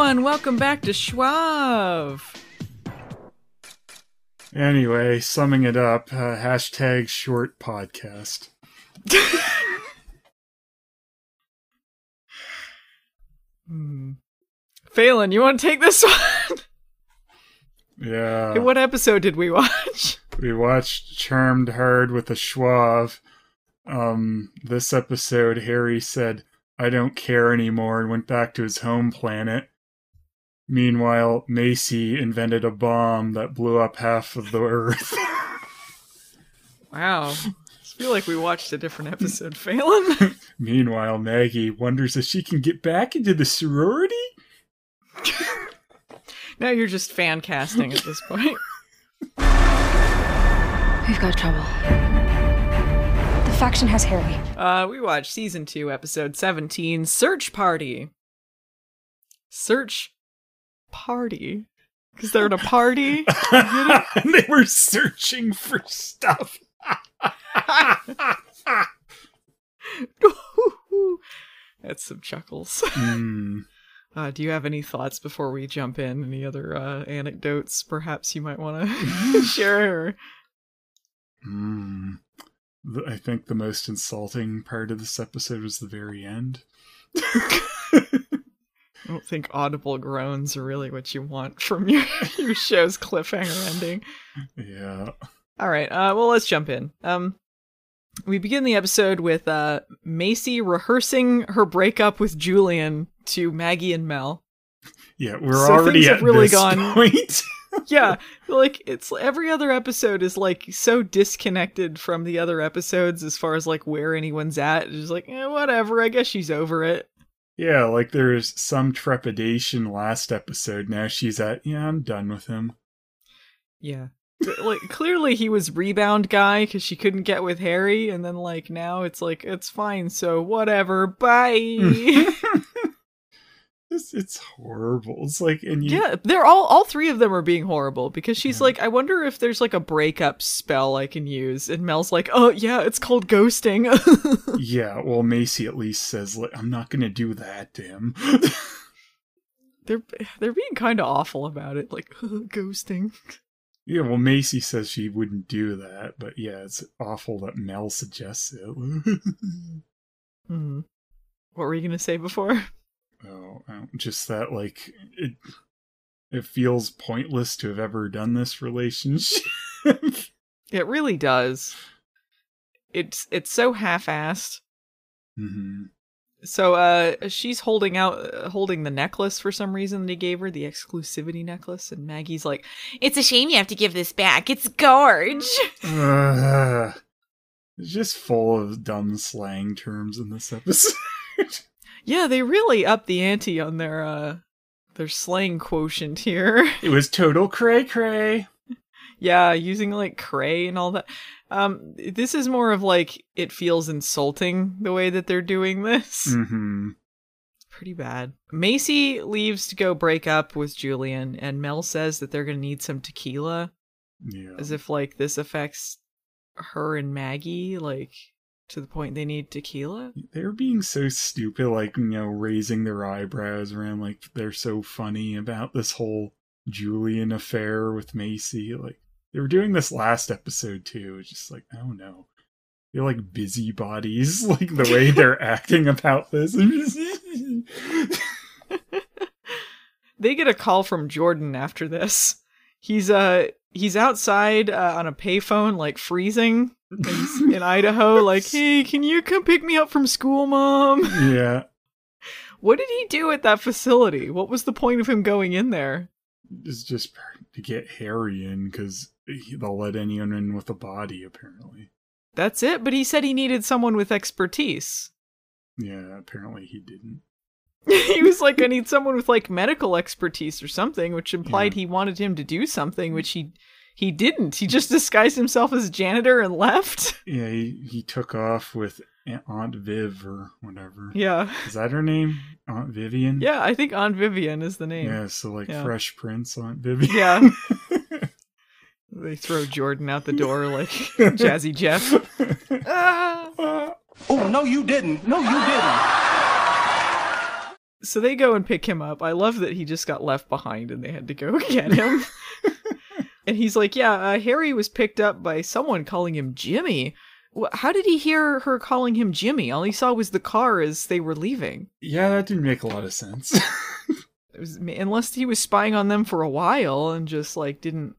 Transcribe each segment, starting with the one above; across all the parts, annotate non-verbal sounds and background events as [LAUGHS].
everyone. Welcome back to Schwab. Anyway, summing it up, uh, hashtag short podcast. [LAUGHS] Phelan, you want to take this one? Yeah. Hey, what episode did we watch? We watched Charmed Hard with a Schwab. Um, this episode, Harry said, I don't care anymore and went back to his home planet. Meanwhile, Macy invented a bomb that blew up half of the Earth. [LAUGHS] Wow. I feel like we watched a different episode, Phelan. [LAUGHS] [LAUGHS] Meanwhile, Maggie wonders if she can get back into the sorority? now you're just fan casting at this point. We've got trouble. The faction has Harry. Uh, we watched season two, episode 17, Search Party. Search Party. Because they're at a party. [LAUGHS] and [LAUGHS] they were searching for stuff. [LAUGHS] That's some chuckles. Mm. Uh, do you have any thoughts before we jump in? Any other uh, anecdotes perhaps you might want to share? Mm. I think the most insulting part of this episode was the very end. I don't think audible groans are really what you want from your, [LAUGHS] your show's cliffhanger ending. Yeah. All right. Uh, well, let's jump in. Um, we begin the episode with uh, Macy rehearsing her breakup with Julian to Maggie and Mel. Yeah, we're So already at really this gone- point. [LAUGHS] Yeah, like it's every other episode is like so disconnected from the other episodes as far as like where anyone's at. It's just like, eh, whatever. I guess she's over it. Yeah, like there's some trepidation last episode. Now she's at, yeah, I'm done with him. Yeah. Like clearly he was rebound guy because she couldn't get with Harry, and then like now it's like it's fine. So whatever. Bye. [LAUGHS] [LAUGHS] It's, it's horrible. It's like, and you, Yeah, they're all all three of them are being horrible because she's Yeah. like, I wonder if there's like a breakup spell I can use, and Mel's like, Oh yeah, it's called ghosting. [LAUGHS] yeah, well, Macy at least says, like, I'm not going to do that to him. [LAUGHS] they're they're being kind of awful about it, like [LAUGHS] ghosting. yeah, well, Macy says she wouldn't do that, but yeah, it's awful that Mel suggests it. Hmm. What were you gonna say before? Oh, uh, just that like it it feels pointless to have ever done this relationship. [LAUGHS] It really does. It's it's so half-assed. hmm So uh she's holding out uh, holding the necklace for some reason that he gave her, the exclusivity necklace, and Maggie's like, "It's a shame you have to give this back. It's gorge." Ugh. it's just full of dumb slang terms in this episode. [LAUGHS] Yeah, they really upped the ante on their uh their slang quotient here. [LAUGHS] it was total cray cray. yeah, using like cray and all that. Um this is more of like it feels insulting the way that they're doing this. hmm Pretty bad. Macy leaves to go break up with Julian and Mel says that they're going to need some tequila Yeah. as if like this affects her and Maggie like to the point they need tequila. They're being so stupid, like, you know, raising their eyebrows around, like, they're so funny about this whole Julian affair with Macy. Like, they were doing this last episode, too. It's just like, oh no. They're like busybodies, [LAUGHS] like, the way they're [LAUGHS] acting about this. [LAUGHS] they get a call from Jordan after this. He's uh he's outside uh, on a payphone like freezing [LAUGHS] in Idaho like, "Hey, can you come pick me up from school, mom?" [LAUGHS] yeah. What did he do at that facility? What was the point of him going in there? It's just to get Harry in, because they'll let anyone in with a body, apparently. That's it, but he said he needed someone with expertise. Yeah, apparently he didn't. [LAUGHS] he was like, I need someone with like medical expertise or something, which implied Yeah. he wanted him to do something, which he he didn't. He just [LAUGHS] disguised himself as janitor and left. [LAUGHS] Yeah, he, he took off with Aunt- Aunt Viv or whatever. Yeah. Is that her name? Aunt Vivian? Yeah, I think Aunt Vivian is the name. Yeah, so like Yeah. Fresh Prince Aunt Vivian. Yeah. They throw Jordan out the door like Jazzy Jeff. Ah! Oh, no, you didn't. No, you didn't. So they go and pick him up. I love that he just got left behind and they had to go [LAUGHS] get him. [LAUGHS] and he's like, "Yeah, uh, Harry was picked up by someone calling him Jimmy." How did he hear her calling him Jimmy? All he saw was the car as they were leaving. Yeah, that didn't make a lot of sense. [LAUGHS] It was, unless he was spying on them for a while and just like didn't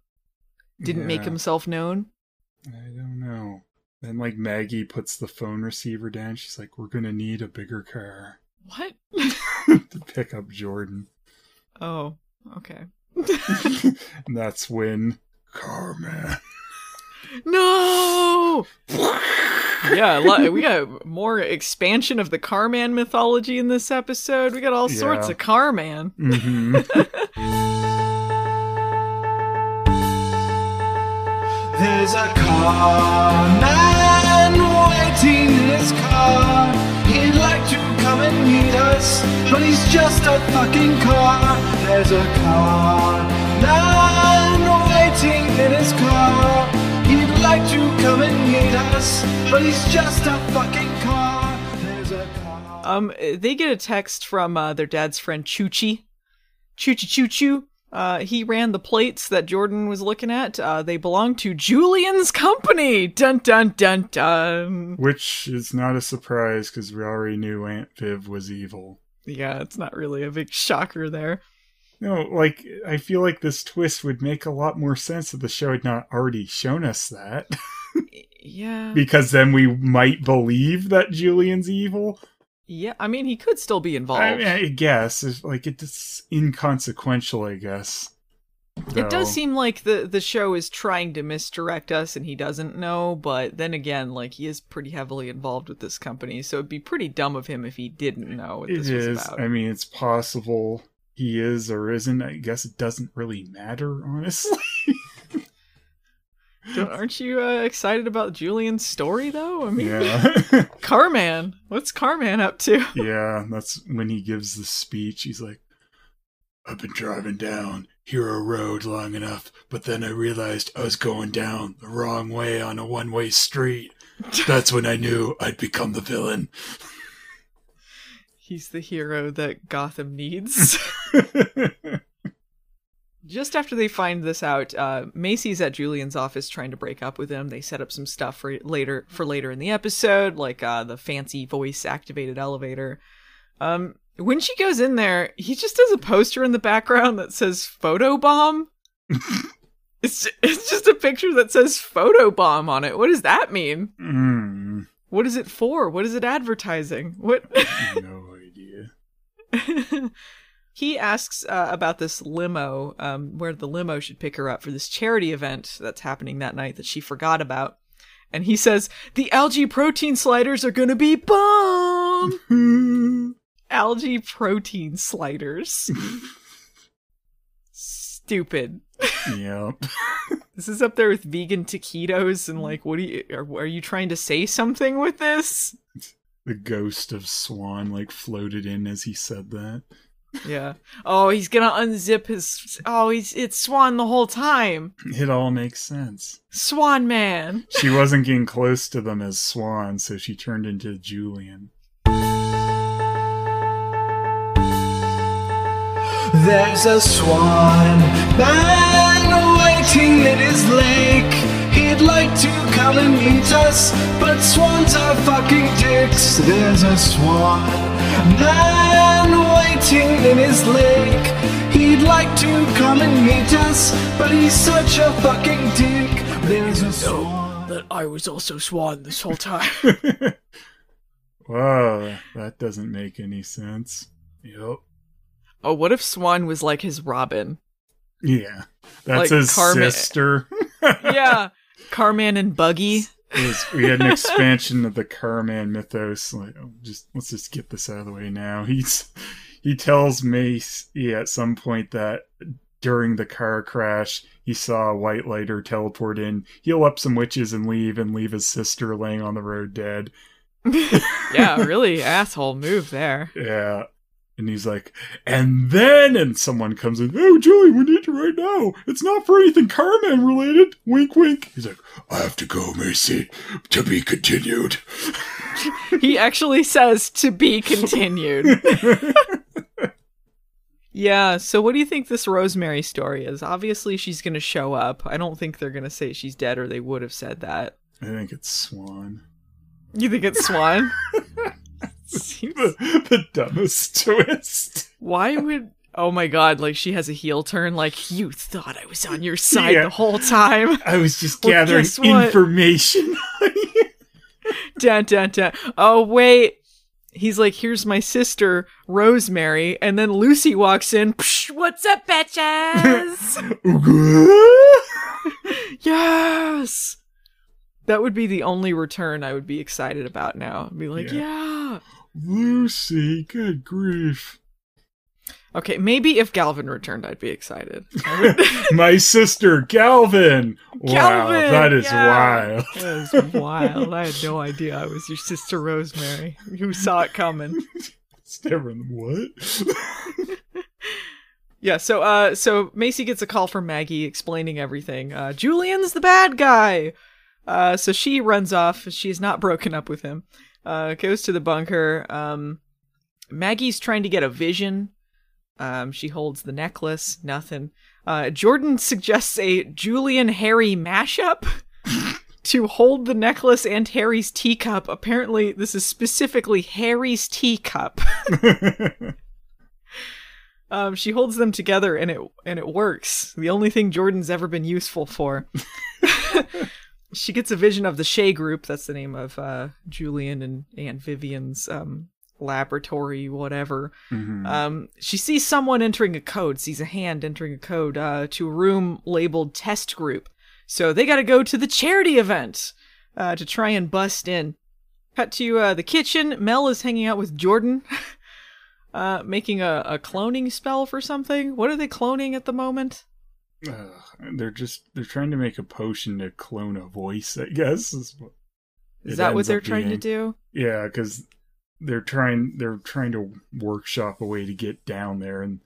didn't make himself known. I don't know. Then like Maggie puts the phone receiver down. She's like, "We're gonna need a bigger car What? [LAUGHS] [LAUGHS] to pick up Jordan." oh, okay. and [LAUGHS] that's when Carman. No. yeah, a lot, we got more expansion of the Carman mythology in this episode. We got all sorts of Carman. hmm There's a car man waiting in his car. He'd and meet us, but he's just a fucking car. There's a car man waiting in his car. He'd like to come and meet us, but he's just a fucking car. There's a car. Um, they get a text from uh, their dad's friend Choochie. Choochie Choo Choo. Uh, he ran the plates that Jordan was looking at. Uh, they belong to Julian's company. Dun dun dun dun. Which is not a surprise because we already knew Aunt Viv was evil. Yeah, it's not really a big shocker there. No, like I feel like this twist would make a lot more sense if the show had not already shown us that. [LAUGHS] Yeah. because then we might believe that Julian's evil. Yeah, I mean, he could still be involved. I, mean, I guess it's like it's inconsequential. I guess It does seem like the the show is trying to misdirect us and he doesn't know, but then again, like he is pretty heavily involved with this company, so it'd be pretty dumb of him if he didn't know what It this is. was about. I mean, it's possible he is or isn't. I guess it doesn't really matter, honestly. [LAUGHS] Don't- [LAUGHS] Aren't you uh, excited about Julian's story though? I mean, yeah, [LAUGHS] [LAUGHS] Carman, what's Carman up to? yeah. That's when he gives the speech. He's like, "I've been driving down Hero Road long enough, but then I realized I was going down the wrong way on a one-way street. That's when I knew I'd become the villain." He's the hero that Gotham needs. Just after they find this out, uh, Macy's at Julian's office trying to break up with him. They set up some stuff for later for later in the episode, like uh, the fancy voice activated elevator. Um, when she goes in there, he just has a poster in the background that says "photo bomb." [LAUGHS] it's it's just a picture that says "photo bomb" on it. What does that mean? mm, What is it for? What is it advertising? What? no idea. [LAUGHS] he asks uh, about this limo, um, where the limo should pick her up for this charity event that's happening that night that she forgot about. And he says, The algae protein sliders are gonna be bomb! [LAUGHS] algae protein sliders. Stupid. yep. [LAUGHS] This is up there with vegan taquitos and like, what do you, are, are you trying to say something with this? The ghost of Swan like floated in as he said that. Yeah. Oh, he's gonna unzip his. Oh, he's it's Swan the whole time. It all makes sense. Swan man. She wasn't getting close to them as Swan, so she turned into Julian. There's a swan man waiting at his lake. He'd like to come and meet us, but swans are fucking dicks. There's a swan man waiting in his lake. He'd like to come and meet us, but he's such a fucking dick. There's a swan. That I was also Swan this whole time. [LAUGHS] Whoa, that doesn't make any sense. Yep. oh, what if Swan was like his Robin? Yeah. Like That's his Carmen- sister. [LAUGHS] Yeah. Carman and Buggy. Was- we had an expansion of the Carman mythos. Like, oh, just let's just get this out of the way now. He's he tells Mace yeah, at some point that during the car crash he saw a white lighter teleport in, heal up some witches and leave, and leave his sister laying on the road dead. [LAUGHS] Yeah, really asshole move there. Yeah. And he's like, and then, and someone comes in, oh, Julie, we need you right now. It's not for anything Carman related. Wink, wink. He's like, I have to go, Macy. To be continued. [LAUGHS] He actually says to be continued. [LAUGHS] Yeah, so what do you think this Rosemary story is? Obviously, she's going to show up. I don't think they're going to say she's dead, or they would have said that. I think it's Swan. You think it's Swan? [LAUGHS] Seems- The, the dumbest [LAUGHS] twist. Why would. Oh my god, like she has a heel turn, like, you thought I was on your side Yeah. the whole time. I was just Well, gathering guess what? information. [LAUGHS] dun dun dun. Oh wait. He's like, here's my sister, Rosemary, and then Lucy walks in. Psh, what's up, bitches? [LAUGHS] [LAUGHS] yes. That would be the only return I would be excited about now. I'd be like, Yeah. yeah. Lucy, good grief. Okay, maybe if Galvin returned, I'd be excited. [LAUGHS] My sister, Galvin. wow, that is yeah. wild. [LAUGHS] That is wild. I had no idea I was your sister Rosemary. Who saw it coming? [LAUGHS] Staring, what? Yeah, so uh so Macy gets a call from Maggie explaining everything. Uh Julian's the bad guy. Uh so she runs off. She's not broken up with him. Uh goes to the bunker. Um Maggie's trying to get a vision. Um she holds the necklace, nothing. Uh Jordan suggests a Julian Harry mashup. [LAUGHS] To hold the necklace and Harry's teacup. Apparently, this is specifically Harry's teacup. [LAUGHS] Um, she holds them together and it and it works. The only thing Jordan's ever been useful for. [LAUGHS] she gets a vision of the Shea Group. That's the name of uh, Julian and Aunt Vivian's um, laboratory, whatever. Mhm. Um, she sees someone entering a code. Sees a hand entering a code uh, to a room labeled Test Group. So they got to go to the charity event uh, to try and bust in. Cut to uh, the kitchen. Mel is hanging out with Jordan. [LAUGHS] uh, making a, a cloning spell for something. What are they cloning at the moment? They're just they're trying to make a potion to clone a voice. I guess is, Is that what they're trying to do? Yeah, because they're trying they're trying to workshop a way to get down there, and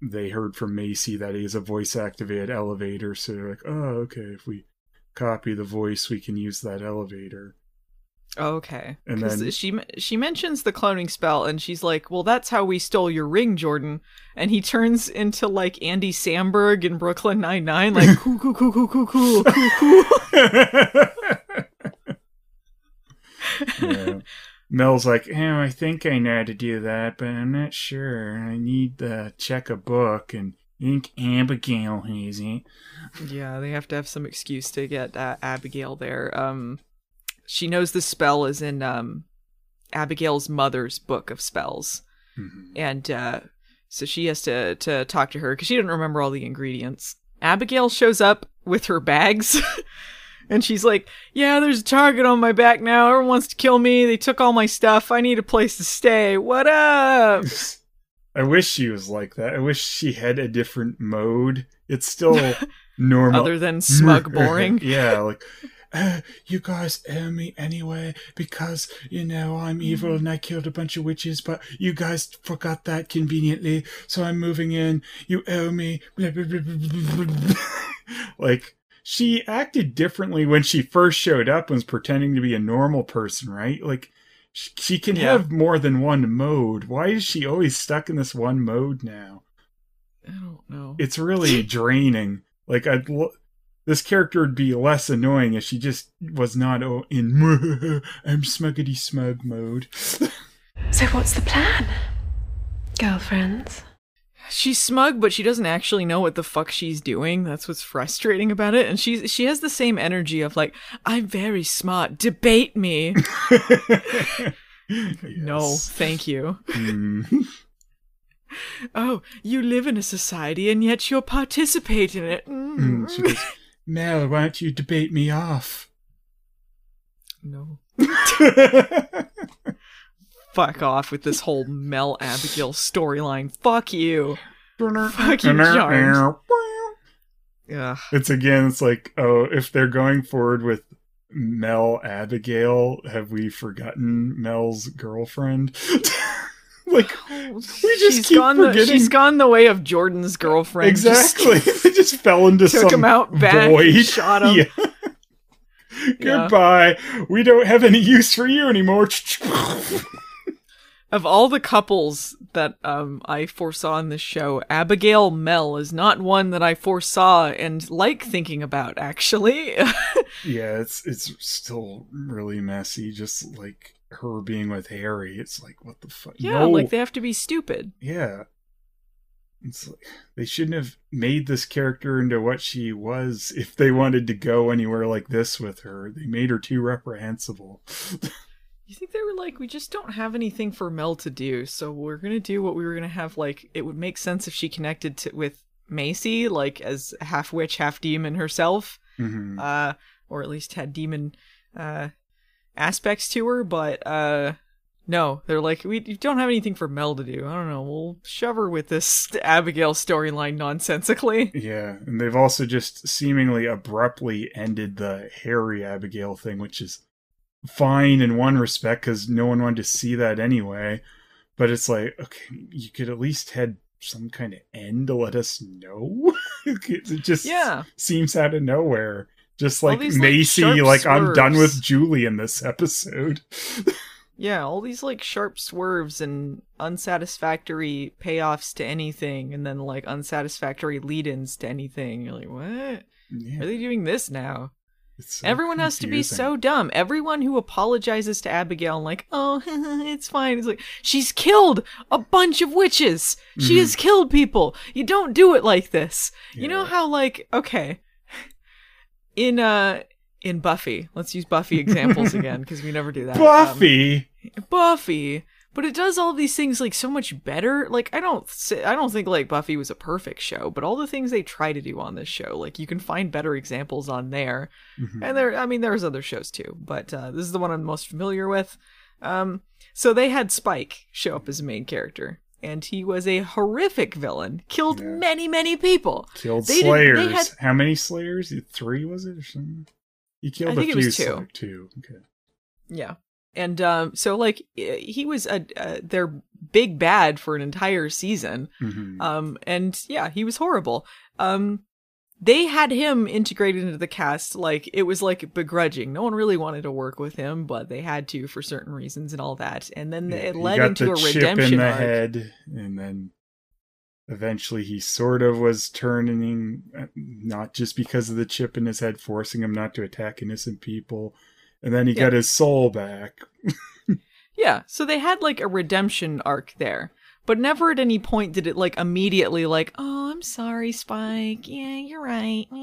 they heard from Macy that he has a voice activated elevator. So they're like, oh, okay, if we copy the voice, we can use that elevator. Oh, okay. And then- she she mentions the cloning spell, and she's like, "Well, that's how we stole your ring, Jordan." And he turns into like Andy Samberg in Brooklyn Nine Nine, like [LAUGHS] cool, cool, cool, cool, cool, cool, cool, cool. [LAUGHS] [LAUGHS] yeah. Mel's like, oh, I think I know how to do that, but I'm not sure. I need to check a book, and I think Abigail has it. Yeah, they have to have some excuse to get uh, Abigail there. Um, she knows the spell is in um, Abigail's mother's book of spells, Mhm. and uh, so she has to to talk to her because she didn't remember all the ingredients. Abigail shows up with her bags. [LAUGHS] And she's like, Yeah, there's a target on my back now. Everyone wants to kill me. They took all my stuff. I need a place to stay. What up? [LAUGHS] I wish she was like that. I wish she had a different mode. It's still [LAUGHS] normal. Other than smug [LAUGHS] boring. yeah, like uh, you guys owe me anyway because you know I'm evil and I killed a bunch of witches, but you guys forgot that conveniently, so I'm moving in. You owe me. Like she acted differently when she first showed up and was pretending to be a normal person, right? Like she, she can Yeah. have more than one mode. Why is she always stuck in this one mode now? I don't know. it's really [LAUGHS] draining. Like I'd lo- this character would be less annoying if she just was not o- in [LAUGHS] I'm smuggity smug mode. [LAUGHS] So, what's the plan? Girlfriends? She's smug, but she doesn't actually know what the fuck she's doing. That's what's frustrating about it. And she's she has the same energy of like, I'm very smart. Debate me. [LAUGHS] No, thank you. Mm. [LAUGHS] Oh, you live in a society and yet you'll participate in it. Mm. Mm, she goes, Mel, why don't you debate me off? No. [LAUGHS] Fuck off with this whole Mel Abigail storyline. Fuck you. Fuck you. Ugh. It's again, it's like, oh, if they're going forward with Mel Abigail, have we forgotten Mel's girlfriend? [LAUGHS] like, we just she's keep gone the, forgetting. she's gone the way of Jordan's girlfriend. Just exactly. [LAUGHS] they just fell into took some him out back, void. shot him. [LAUGHS] Yeah. Goodbye. We don't have any use for you anymore. Of all the couples that um I foresaw in this show, Abigail Mel is not one that I foresaw and like thinking about actually. [LAUGHS] Yeah, it's it's still really messy. Just like her being with Harry, it's like what the fuck? yeah, no. like they have to be stupid. yeah. It's like they shouldn't have made this character into what she was if they wanted to go anywhere like this with her. They made her too reprehensible. [LAUGHS] You think they were like, we just don't have anything for Mel to do, so we're gonna do what we were gonna have. Like, it would make sense if she connected to with Macy, like as half witch, half demon herself, Mhm. uh, or at least had demon uh aspects to her. But uh, no, they're like, we don't have anything for Mel to do. I don't know. We'll shove her with this Abigail storyline nonsensically. Yeah, and they've also just seemingly abruptly ended the Harry Abigail thing, which is fine in one respect because no one wanted to see that anyway. But it's like, okay, you could at least had some kind of end to let us know. [LAUGHS] it just Yeah. seems out of nowhere. Just like these, like, Macy, sharp like I'm done with. Julie in this episode. [LAUGHS] Yeah, all these like sharp swerves and unsatisfactory payoffs to anything, and then like unsatisfactory lead-ins to anything. You're like, what? Yeah, Are they doing this now? So Everyone has to be so dumb. Everyone who apologizes to Abigail and like, oh, [LAUGHS] it's fine. It's like she's killed a bunch of witches. She Mhm. has killed people. You don't do it like this. You know how like okay, in uh in Buffy, let's use Buffy examples [LAUGHS] again because we never do that. Um, Buffy. But it does all these things like so much better. Like I don't say, I don't think like Buffy was a perfect show, but all the things they try to do on this show, like you can find better examples on there. Mhm. And there I mean there's other shows too, but uh, this is the one I'm most familiar with. Um so they had Spike show up as a main character. And he was a horrific villain, killed Yeah. many, many people. Killed They Slayers. had- How many Slayers? Three was it or something? He killed I think a it few. was two. Two. Okay. Yeah. And um, so, like, he was a, uh, their big bad for an entire season. Mhm. Um, and yeah, he was horrible. Um, they had him integrated into the cast like it was like begrudging. No one really wanted to work with him, but they had to for certain reasons and all that. And then Yeah, it led into a chip redemption in the arc. head, and then eventually he sort of was turning, uh, not just because of the chip in his head, forcing him not to attack innocent people, and then he Yeah. got his soul back. [LAUGHS] Yeah, so they had like a redemption arc there, but never at any point did it like immediately like, oh, I'm sorry, Spike. Yeah, you're right. [LAUGHS]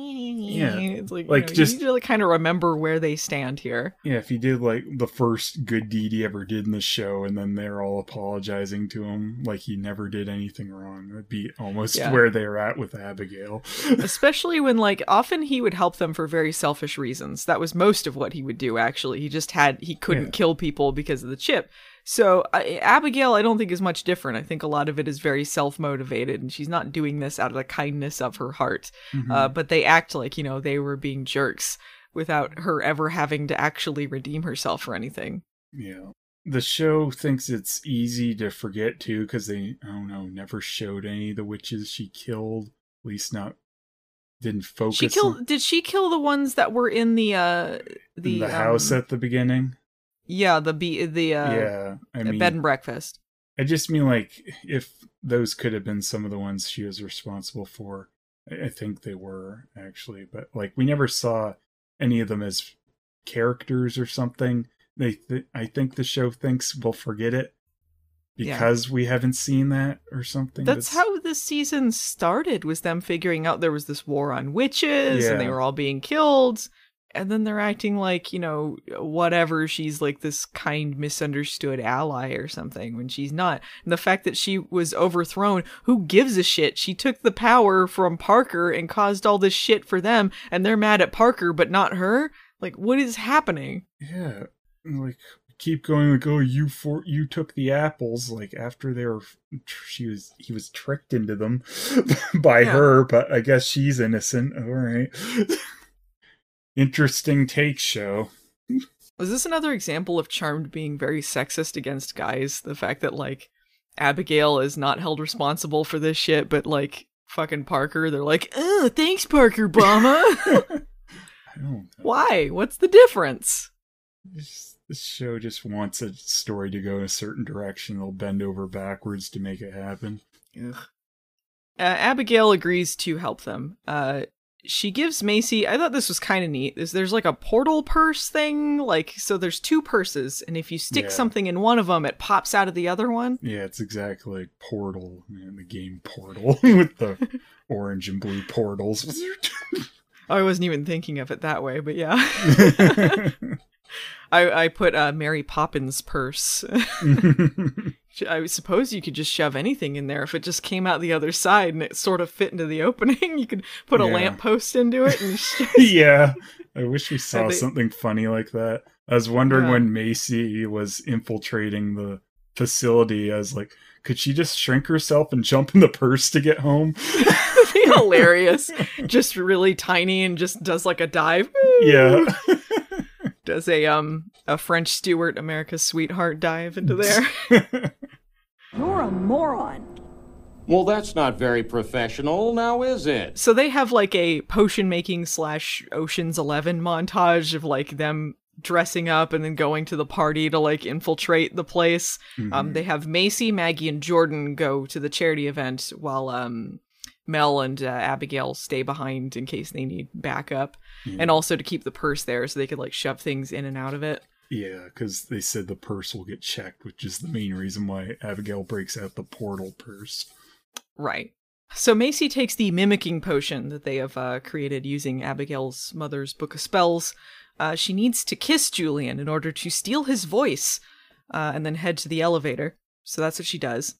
Yeah, it's like, like, you know, just- you need to like kind of remember where they stand here. Yeah, if he did like the first good deed he ever did in the show, and then they're all apologizing to him like he never did anything wrong, that'd be almost Yeah. where they're at with Abigail. [LAUGHS] Especially when like often he would help them for very selfish reasons. That was most of what he would do. Actually, he just had he couldn't Yeah. kill people because of the chip. So uh, Abigail, I don't think is much different. I think a lot of it is very self motivated, and she's not doing this out of the kindness of her heart. Mhm. uh, but they act like you know they were being jerks without her ever having to actually redeem herself or anything. Yeah. The show thinks it's easy to forget too because they, I don't know, never showed any of the witches she killed. At least not, didn't focus She on killed. Did she kill the ones that were in the uh the, the house um, at the beginning. Yeah the be the uh yeah. I mean, bed and breakfast. I just mean like if those could have been some of the ones she was responsible for. I think they were actually, but like we never saw any of them as characters or something. They, th- I think the show thinks we'll forget it Yeah. because we haven't seen that or something. That's how the season started. Was them figuring out there was this war on witches and they were all being killed. And then they're acting like, you know, whatever, she's like this kind, misunderstood ally or something when she's not. And the fact that she was overthrown, who gives a shit? She took the power from Parker and caused all this shit for them, and they're mad at Parker, but not her? Like, what is happening? Yeah, like keep going like oh you for you took the apples like after they were she was he was tricked into them [LAUGHS] by Yeah. her but I guess she's innocent all right [LAUGHS] interesting take show Was this another example of Charmed being very sexist against guys? The fact that, like, Abigail is not held responsible for this shit, but, like, fucking Parker, they're like, oh, thanks, Parker Brahma. [LAUGHS] I [LAUGHS] don't know Why? What's the difference? It's- This show just wants a story to go in a certain direction. They'll bend over backwards to make it happen. Ugh. Uh, Abigail agrees to help them. Uh, she gives Macy. I thought this was kind of neat. Is there's like a portal purse thing, like so. There's two purses, and if you stick Yeah. something in one of them, it pops out of the other one. Yeah, it's exactly like Portal, man, the game Portal [LAUGHS] with the orange and blue portals. Oh, [LAUGHS] I wasn't even thinking of it that way, but yeah. [LAUGHS] I I put uh, Mary Poppins purse. I suppose you could just shove anything in there if it just came out the other side and it sort of fit into the [LAUGHS] opening. You could put a Yeah. lamppost into it and [LAUGHS] sh- [LAUGHS] yeah, I wish we saw they- something funny like that. I was wondering Yeah. when Macy was infiltrating the facility, I was like, could she just shrink herself and jump in the purse to get home? be hilarious. just really tiny and just does like a dive. yeah. Does a um a French Stewart America's Sweetheart dive into there. You're a moron. Well, that's not very professional, now is it? so they have like a potion making slash Ocean's Eleven montage of like them dressing up and then going to the party to like infiltrate the place. Um, they have Macy, Maggie, and Jordan go to the charity event while um Mel and uh, Abigail stay behind in case they need backup, and also to keep the purse there so they could like shove things in and out of it. Yeah, because they said the purse will get checked, which is the main reason why Abigail breaks out the portal purse. Right. So Macy takes the mimicking potion that they have uh, created using Abigail's mother's book of spells. Uh, she needs to kiss Julian in order to steal his voice, uh, and then head to the elevator. So that's what she does.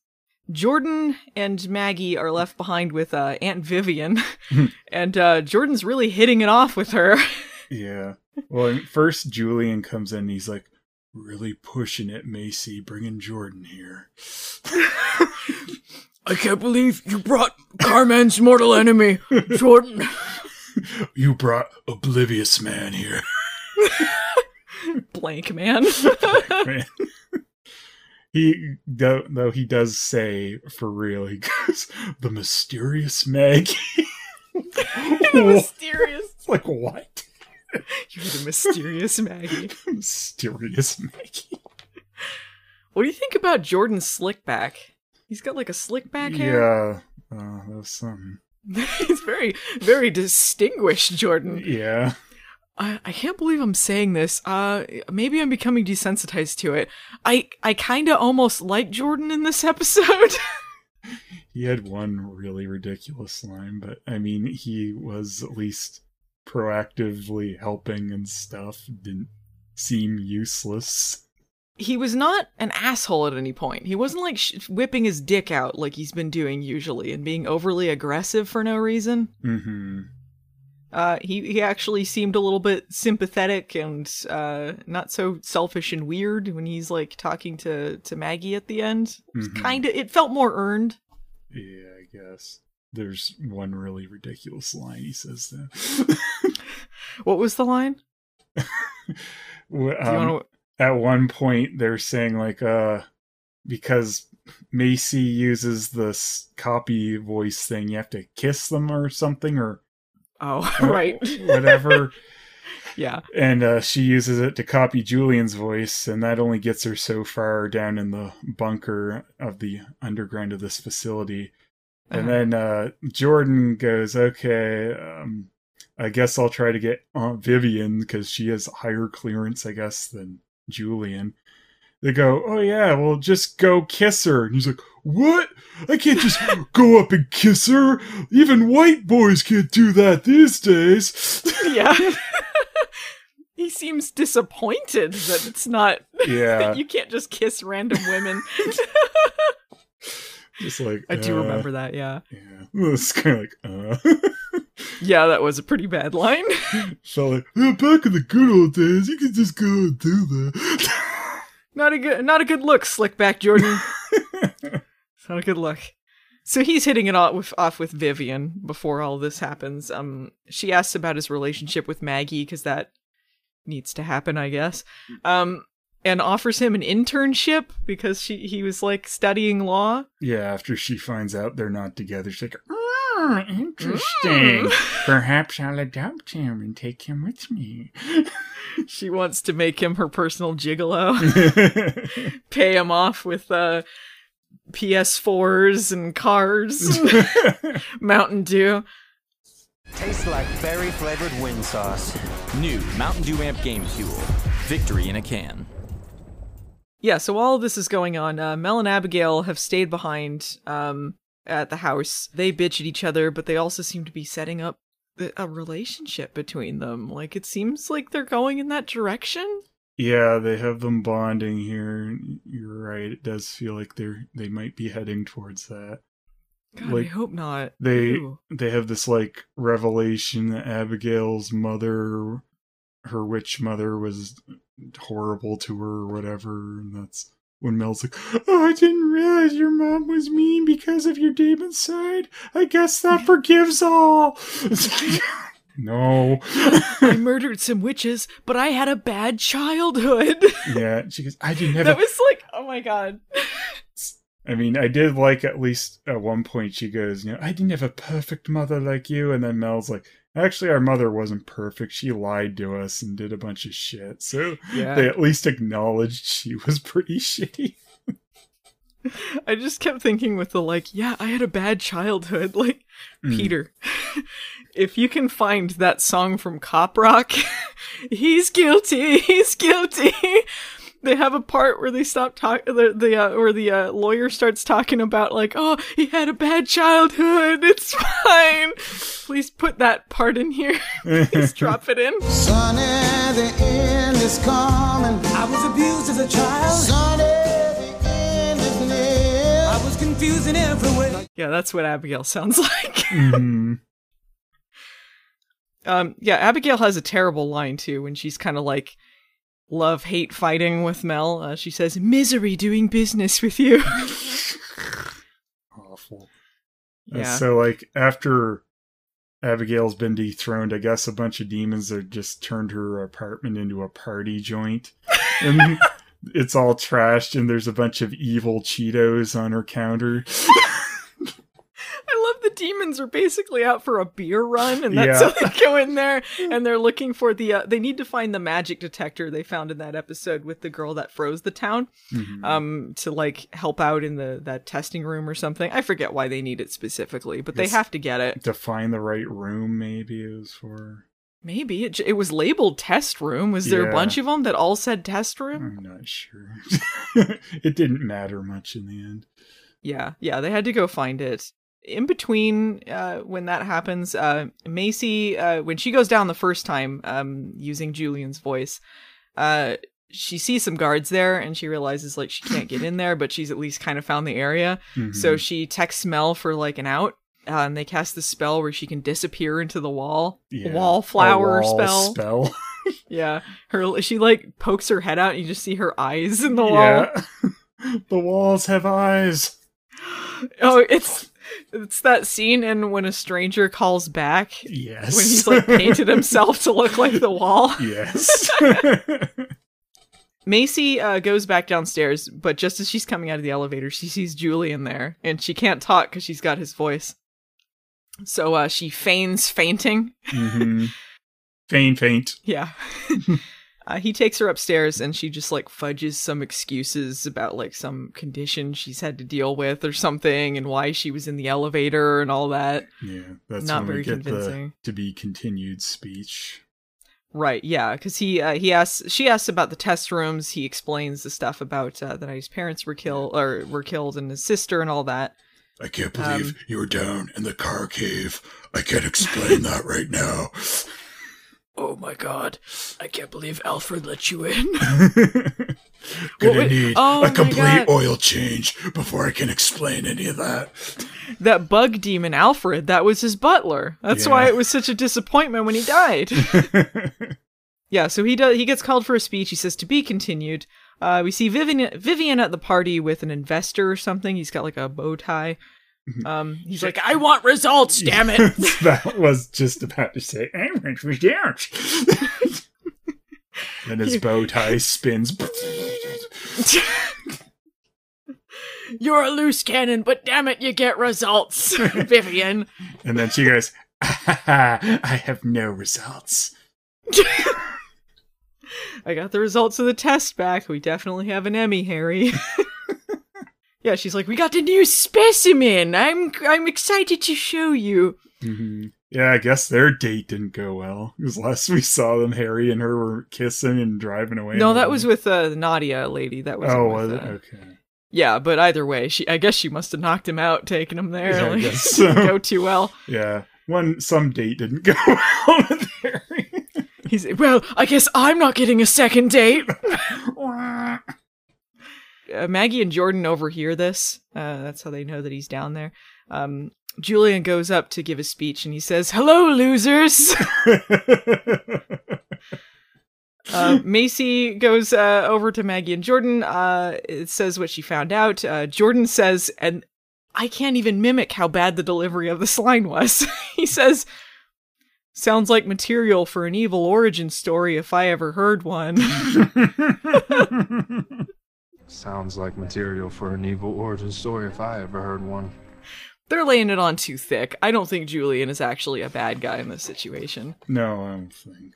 Jordan and Maggie are left behind with uh, Aunt Vivian, [LAUGHS] and uh, Jordan's really hitting it off with her. [LAUGHS] Yeah. Well, first Julian comes in and he's like, really pushing it, Macy, bringing Jordan here. [LAUGHS] I can't believe you brought Carmen's mortal enemy, Jordan. [LAUGHS] You brought Oblivious Man here. [LAUGHS] Blank man. Man. he though, though he does say for real, he goes, the mysterious Maggie. The mysterious. It's like what? [LAUGHS] You're the mysterious Maggie. [LAUGHS] mysterious Maggie. What do you think about Jordan's slick back? He's got like a slick back hair. Yeah. [LAUGHS] Uh, that was something. He's very, very distinguished, Jordan. Yeah. I, I can't believe I'm saying this. Uh, maybe I'm becoming desensitized to it. I, I kind of almost like Jordan in this episode. He had one really ridiculous line, but I mean, he was at least proactively helping and stuff. Didn't seem useless. he was not an asshole at any point. He wasn't like sh- whipping his dick out like he's been doing usually and being overly aggressive for no reason. hmm Uh, he he actually seemed a little bit sympathetic and uh, not so selfish and weird when he's like talking to to Maggie at the end. Mhm. Kind of, it felt more earned. Yeah, I guess. There's one really ridiculous line he says though. [LAUGHS] What was the line? [LAUGHS] Wh- Do you um, want at one point they're saying like uh because Macy uses this copy voice thing, you have to kiss them or something or? Oh, [LAUGHS] or right. whatever. [LAUGHS] yeah. and uh, she uses it to copy Julian's voice, and that only gets her so far down in the bunker of the underground of this facility. And Uh-huh. then uh, Jordan goes, "Okay, um, I guess I'll try to get Aunt Vivian because she has higher clearance, I guess, than Julian." They go, "Oh yeah, well just go kiss her," and he's like, "What? I can't just [LAUGHS] go up and kiss her. Even white boys can't do that these days." Yeah. [LAUGHS] he seems disappointed that it's not. [LAUGHS] Yeah. you can't just kiss random women. Just like I do uh, remember that. Yeah. Yeah, it's kind of like uh, Yeah, that was a pretty bad line. [LAUGHS] felt like "Yeah, back in the good old days, you could just go and do that. Not a good, not a good look, Slickback Jordan. [LAUGHS] it's not a good look. So he's hitting it off with, off with Vivian before all this happens. Um, she asks about his relationship with Maggie because that needs to happen, I guess. Um, and offers him an internship because she he was like studying law. yeah, after she finds out they're not together, she's like, "Ah, Oh, interesting. [LAUGHS] Perhaps I'll adopt him and take him with me. [LAUGHS] She wants to make him her personal gigolo, [LAUGHS] pay him off with uh, PS4s and cars, Mountain Dew. Tastes like berry flavored wind sauce. New Mountain Dew Amp Game Fuel. Victory in a can. Yeah, so all of this is going on. Uh, Mel and Abigail have stayed behind um, at the house. They bitch at each other, but they also seem to be setting up a- relationship between them. Like, it seems like they're going in that direction. yeah, they have them bonding here. You're right. It does feel like they're they might be heading towards that. God, I hope not. They Ew. they have this like revelation that Abigail's mother, her witch mother, was horrible to her or whatever, and that's when Mel's like, "Oh, I didn't realize your mom was mean because of your demon side. I guess that forgives all." [LAUGHS] No. [LAUGHS] I murdered some witches, but I had a bad childhood. yeah, she goes, "I didn't have that a was like, oh my god. I mean, I did like at least at one point she goes, you know, I didn't have a perfect mother like you. And then Mel's like, actually, our mother wasn't perfect. She lied to us and did a bunch of shit. So Yeah. they at least acknowledged she was [LAUGHS] pretty shitty. I just kept thinking with the like, yeah, I had a bad childhood. [LAUGHS] Like, Mm. Peter, if you can find that song from Cop Rock, [LAUGHS] he's guilty, he's guilty. They have a part where they stop talking, the, the uh, where the uh, lawyer starts talking about like, oh, he had a bad childhood. [LAUGHS] It's fine. Please put that part in here. [LAUGHS] Please drop it in. [LAUGHS] Sonny, the end is coming. I was abused as a child. Sonny, the end is near. I was confused in every way. Yeah, that's what Abigail sounds like. Mhm. Um, yeah, Abigail has a terrible line too when she's kind of like love hate fighting with Mel. Uh, she says, "Misery doing business with you." [LAUGHS] Awful. Yeah, so, like, after Abigail's been dethroned, I guess a bunch of demons have just turned her apartment into a party joint. [LAUGHS] And it's all trashed, and there's a bunch of evil Cheetos on her counter. [LAUGHS] I love the demons are basically out for a beer run, and that's Yeah. how they go in there [LAUGHS] and they're looking for the. Uh, they need to find the magic detector they found in that episode with the girl that froze the town. Mhm. Um, to like help out in the that testing room or something. I forget why they need it specifically, but they have to get it. to find the right room, maybe it was for. Maybe it, it was labeled test room. Was there Yeah. a bunch of them that all said test room? I'm not sure. [LAUGHS] it didn't matter much in the end. Yeah, yeah, they had to go find it. In between, uh, when that happens, uh, Macy, uh, when she goes down the first time, um, using Julian's voice, uh, she sees some guards there and she realizes like she can't get in there, but she's at least kind of found the area. So Mhm. she texts Mel for like an out, uh, and they cast this spell where she can disappear into the wall, Yeah. wallflower wall spell. spell. [LAUGHS] [LAUGHS] Yeah, her she like pokes her head out, and you just see her eyes in the wall. yeah. [LAUGHS] the walls have eyes. [GASPS] Oh, it's it's that scene in when a stranger calls back Yes. when he's like painted himself to look like the wall. [LAUGHS] yes. [LAUGHS] Macy uh, goes back downstairs, but just as she's coming out of the elevator, she sees Julian there, and she can't talk because she's got his voice. So uh, she feigns fainting. [LAUGHS] hmm Faint, faint. Yeah. Uh, he takes her upstairs, and she just like fudges some excuses about like some condition she's had to deal with or something, and why she was in the elevator and all that. Yeah, that's Not when very we get convincing. the to be continued speech. Right, yeah, because he uh, he asks she asks about the test rooms. He explains the stuff about uh, that his parents were killed or were killed, and his sister and all that. I can't Um, believe you were down in the car cave. I can't explain [LAUGHS] that right now. Oh my god, I can't believe Alfred let you in. [LAUGHS] Gonna wait- need oh a complete God. oil change before I can explain any of that. that bug demon Alfred, that was his butler. That's why it was such a disappointment when he died. [LAUGHS] yeah, so he does. He gets called for a speech. He says to be continued. Uh, we see Vivian Vivian at the party with an investor or something. He's got like a bow tie. Um, he's like, I want results, [LAUGHS] damn it. [LAUGHS] that was just about to say, I want results. [LAUGHS] then his bow tie spins. You're a loose cannon, but damn it, you get results, Vivian. And then she goes, I have no results. I got the results of the test back. We definitely have an Emmy, Harry. Yeah, she's like, we got a new specimen. I'm I'm excited to show you. hmm Yeah, I guess their date didn't go well. Because last we saw them, Harry and her were kissing and driving away. No, that was with uh, the Nadia lady. That was. Oh, was it? Okay. Yeah, but either way, she I guess she must have knocked him out, taking him there. Yeah, I like, [LAUGHS] guess didn't go too well. Yeah. One some date didn't [LAUGHS] go well with Harry. He's well. I guess I'm not getting a second date. [LAUGHS] uh, Maggie and Jordan overhear this. Uh, that's how they know that he's down there. Um, Julian goes up to give a speech and he says, "Hello, losers." [LAUGHS] uh, Macy goes uh, over to Maggie and Jordan. Uh, it says what she found out. Uh, Jordan says, and I can't even mimic how bad the delivery of this line was. [LAUGHS] he says, "Sounds like material for an evil origin story if I ever heard one." [LAUGHS] Sounds like material for an evil origin story if I ever heard one. They're laying it on too thick. I don't think Julian is actually a bad guy in this situation. no, I don't think.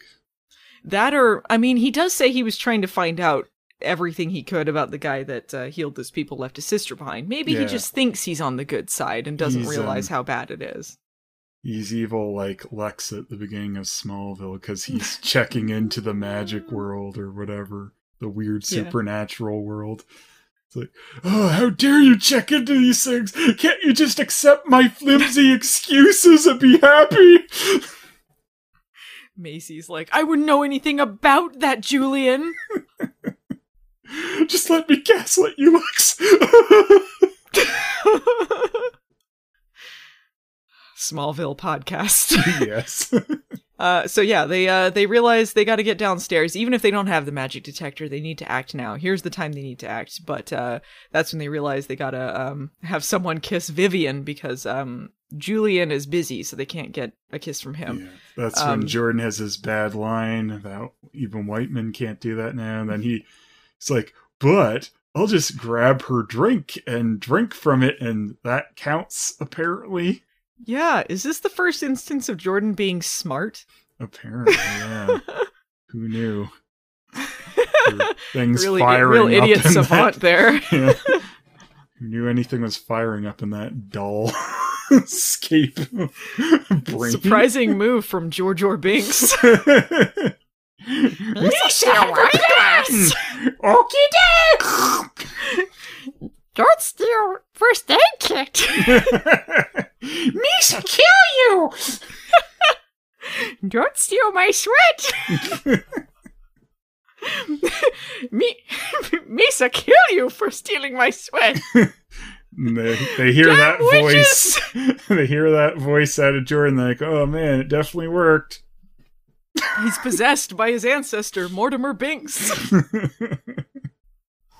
That or, I mean, he does say he was trying to find out everything he could about the guy that uh, healed those people, left his sister behind. Maybe he just thinks he's on the good side and doesn't He's, realize um, how bad it is. He's evil like Lex at the beginning of Smallville because he's checking into the magic world or whatever, the weird Yeah. supernatural world. It's like, oh, how dare you check into these things? Can't you just accept my flimsy [LAUGHS] excuses and be happy? [LAUGHS] Macy's like, I wouldn't know anything about that, Julian. [LAUGHS] Just let me gaslight you, Lex. Smallville podcast. yes. Uh, so yeah, they uh, they realize they got to get downstairs. Even if they don't have the magic detector, they need to act now. Here's the time they need to act. But uh, that's when they realize they gotta um, have someone kiss Vivian because um, Julian is busy, so they can't get a kiss from him. Yeah, that's Um, when Jordan has his bad line about even white men can't do that now. And then he, he's like, but I'll just grab her drink and drink from it, and that counts, apparently. Yeah, is this the first instance of Jordan being smart? Apparently, yeah. [LAUGHS] Who knew? [LAUGHS] Things really, firing real up idiot in savant that- there. [LAUGHS] Yeah. Who knew anything was firing up in that dull escape brain? Surprising move from George Orbinks. Don't steal first aid kit. [LAUGHS] Misa, kill you! [LAUGHS] Don't steal my sweat. [LAUGHS] Me, Misa, kill you for stealing my sweat. They, they hear Damn that witches! voice. they hear that voice out of Jordan. Like, oh man, it definitely worked. He's possessed by his ancestor, Mortimer Binks.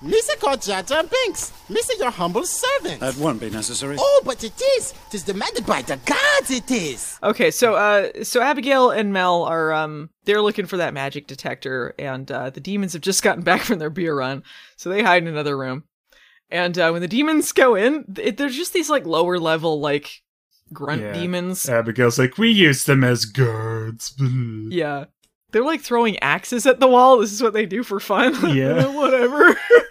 Misa called Jar Jar Binks. Misa, your humble servant. That won't be necessary. Oh, but it is. Tis demanded by the gods, it is. Okay, so uh so Abigail and Mel are um they're looking for that magic detector and uh the demons have just gotten [LAUGHS] back from their beer run. So they hide in another room. And uh when the demons go in, it, they're just these like lower level like grunt Yeah. demons. Abigail's like, we use them as guards. Yeah. They're like throwing axes at the wall. This is what they do for fun. [LAUGHS] Yeah. Whatever. [LAUGHS]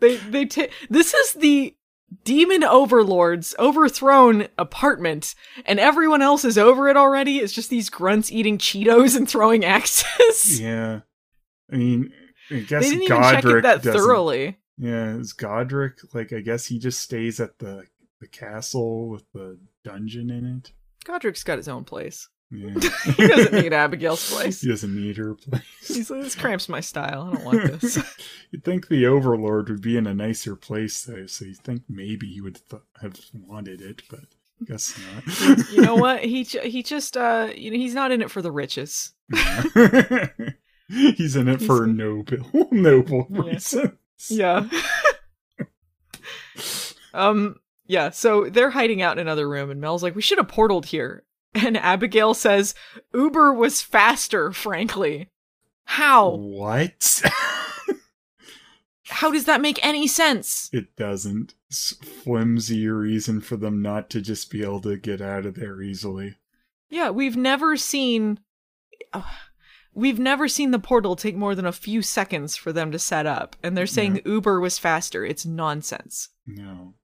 they they ta- this is the demon overlord's overthrown apartment and everyone else is over it already. It's just these grunts eating Cheetos and throwing axes. [LAUGHS] yeah. I mean, I guess they didn't even Godric check it that thoroughly. Yeah, is Godric like? I guess he just stays at the the castle with the dungeon in it. Godric's got his own place. Yeah. [LAUGHS] [LAUGHS] He doesn't need Abigail's place. He doesn't need her place. He's like, this cramps my style. I don't want this. [LAUGHS] You'd think the Overlord would be in a nicer place, though, so you think maybe he would th- have wanted it, but guess not. you know what? He he just uh you know he's not in it for the riches. He's in it for noble, noble Yeah. reasons. Yeah. um yeah, so they're hiding out in another room and Mel's like, "We should have portaled here." [LAUGHS] And Abigail says, "Uber was faster, frankly." How? What? [LAUGHS] How does that make any sense? It doesn't. It's flimsy reason for them not to just be able to get out of there easily. Yeah, we've never seen. uh, we've never seen the portal take more than a few seconds for them to set up, and they're saying. Uber was faster. It's nonsense. No,